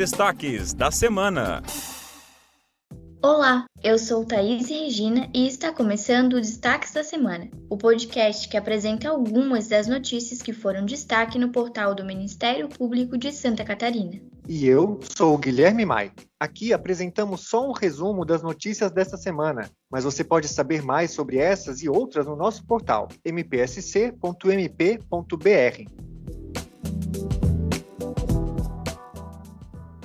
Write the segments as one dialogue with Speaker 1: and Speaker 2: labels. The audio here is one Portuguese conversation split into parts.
Speaker 1: destaques da semana.
Speaker 2: Olá, eu sou Thaís Regina e está começando o Destaques da Semana, o podcast que apresenta algumas das notícias que foram destaque no portal do Ministério Público de Santa Catarina.
Speaker 3: E eu sou o Guilherme Mai. Aqui apresentamos só um resumo das notícias desta semana, mas você pode saber mais sobre essas e outras no nosso portal mpsc.mp.br.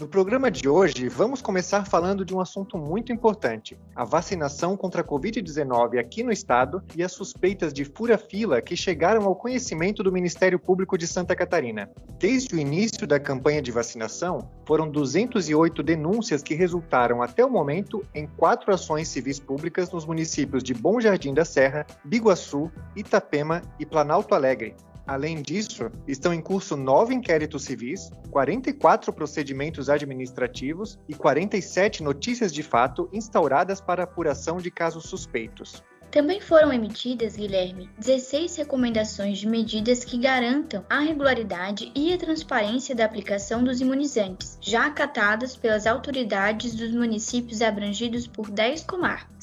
Speaker 3: No programa de hoje, vamos começar falando de um assunto muito importante: a vacinação contra a Covid-19 aqui no estado e as suspeitas de fura-fila que chegaram ao conhecimento do Ministério Público de Santa Catarina. Desde o início da campanha de vacinação, foram 208 denúncias que resultaram até o momento em quatro ações civis públicas nos municípios de Bom Jardim da Serra, Biguaçu, Itapema e Planalto Alegre. Além disso, estão em curso nove inquéritos civis, 44 procedimentos administrativos e 47 notícias de fato instauradas para apuração de casos suspeitos.
Speaker 2: Também foram emitidas, Guilherme, 16 recomendações de medidas que garantam a regularidade e a transparência da aplicação dos imunizantes, já acatadas pelas autoridades dos municípios abrangidos por 10 comarcas.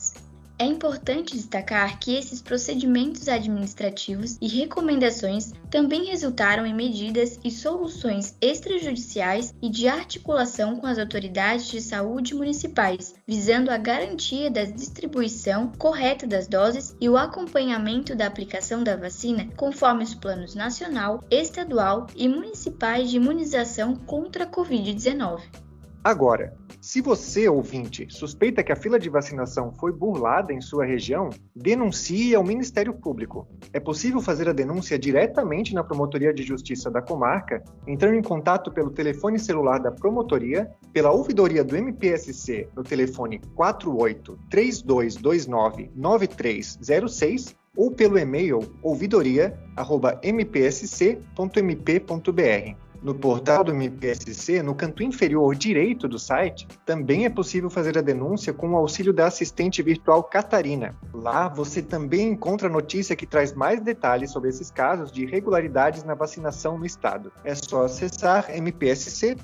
Speaker 2: É importante destacar que esses procedimentos administrativos e recomendações também resultaram em medidas e soluções extrajudiciais e de articulação com as autoridades de saúde municipais, visando a garantia da distribuição correta das doses e o acompanhamento da aplicação da vacina conforme os planos nacional, estadual e municipais de imunização contra a Covid-19.
Speaker 3: Agora, se você, ouvinte, suspeita que a fila de vacinação foi burlada em sua região, denuncie ao Ministério Público. É possível fazer a denúncia diretamente na Promotoria de Justiça da comarca, entrando em contato pelo telefone celular da promotoria, pela ouvidoria do MPSC no telefone 48 3229 9306 ou pelo e-mail ouvidoria@mpsc.mp.br. No portal do MPSC, no canto inferior direito do site, também é possível fazer a denúncia com o auxílio da assistente virtual Catarina. Lá você também encontra notícia que traz mais detalhes sobre esses casos de irregularidades na vacinação no estado. É só acessar mpsc.mp.br.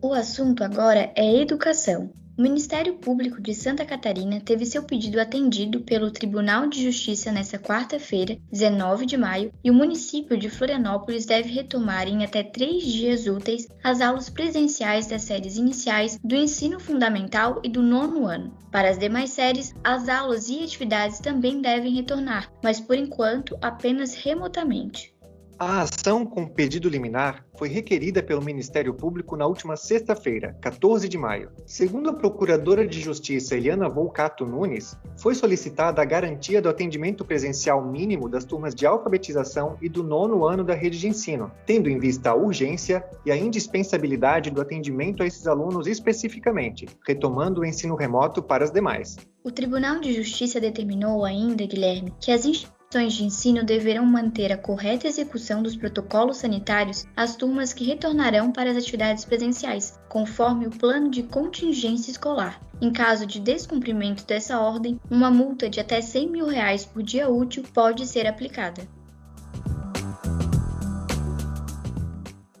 Speaker 2: O assunto agora é educação. O Ministério Público de Santa Catarina teve seu pedido atendido pelo Tribunal de Justiça nesta quarta-feira, 19 de maio, e o município de Florianópolis deve retomar em até três dias úteis as aulas presenciais das séries iniciais do ensino fundamental e do nono ano. Para as demais séries, as aulas e atividades também devem retornar, mas por enquanto apenas remotamente.
Speaker 3: A ação com pedido liminar foi requerida pelo Ministério Público na última sexta-feira, 14 de maio. Segundo a Procuradora de Justiça Eliana Volcato Nunes, foi solicitada a garantia do atendimento presencial mínimo das turmas de alfabetização e do nono ano da rede de ensino, tendo em vista a urgência e a indispensabilidade do atendimento a esses alunos especificamente, retomando o ensino remoto para as demais.
Speaker 2: O Tribunal de Justiça determinou ainda, Guilherme, que as instituições instituições de ensino deverão manter a correta execução dos protocolos sanitários às turmas que retornarão para as atividades presenciais, conforme o plano de contingência escolar. Em caso de descumprimento dessa ordem, uma multa de até 100 mil reais por dia útil pode ser aplicada.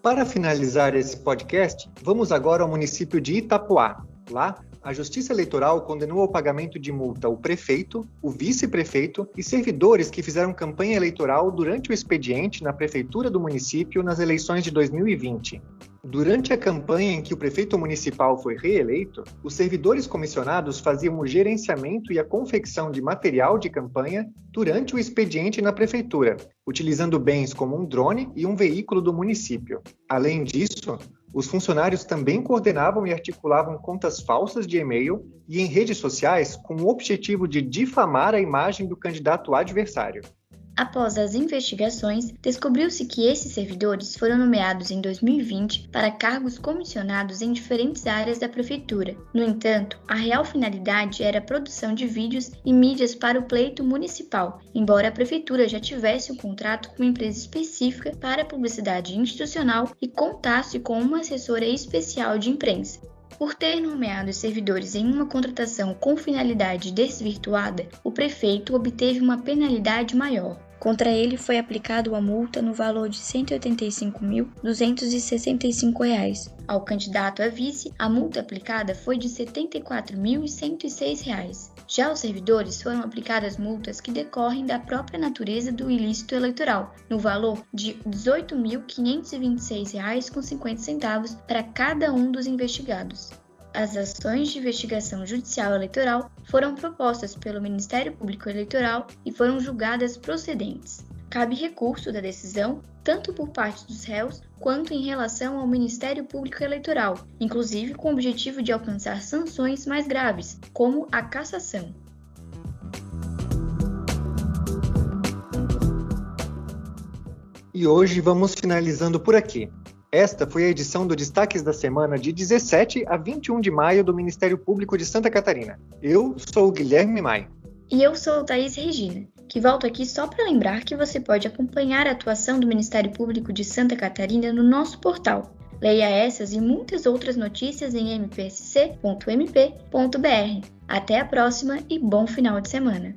Speaker 3: Para finalizar esse podcast, vamos agora ao município de Itapuá. Lá, a Justiça Eleitoral condenou ao pagamento de multa o prefeito, o vice-prefeito e servidores que fizeram campanha eleitoral durante o expediente na prefeitura do município nas eleições de 2020. Durante a campanha em que o prefeito municipal foi reeleito, os servidores comissionados faziam o gerenciamento e a confecção de material de campanha durante o expediente na prefeitura, utilizando bens como um drone e um veículo do município. Além disso, os funcionários também coordenavam e articulavam contas falsas de e-mail e em redes sociais com o objetivo de difamar a imagem do candidato adversário.
Speaker 2: Após as investigações, descobriu-se que esses servidores foram nomeados em 2020 para cargos comissionados em diferentes áreas da prefeitura. No entanto, a real finalidade era a produção de vídeos e mídias para o pleito municipal, embora a prefeitura já tivesse um contrato com uma empresa específica para publicidade institucional e contasse com uma assessora especial de imprensa. Por ter nomeado os servidores em uma contratação com finalidade desvirtuada, o prefeito obteve uma penalidade maior. Contra ele foi aplicada uma multa no valor de R$ 185.265. Ao candidato a vice, a multa aplicada foi de R$ 74.106. Já aos servidores foram aplicadas multas que decorrem da própria natureza do ilícito eleitoral, no valor de R$ 18.526,50 para cada um dos investigados. As ações de investigação judicial eleitoral foram propostas pelo Ministério Público Eleitoral e foram julgadas procedentes. Cabe recurso da decisão tanto por parte dos réus quanto em relação ao Ministério Público Eleitoral, inclusive com o objetivo de alcançar sanções mais graves, como a cassação.
Speaker 3: E hoje vamos finalizando por aqui. Esta foi a edição do Destaques da Semana de 17 a 21 de maio do Ministério Público de Santa Catarina. Eu sou o Guilherme Maia.
Speaker 2: E eu sou Thaís Regina, que volto aqui só para lembrar que você pode acompanhar a atuação do Ministério Público de Santa Catarina no nosso portal. Leia essas e muitas outras notícias em mpsc.mp.br. Até a próxima e bom final de semana!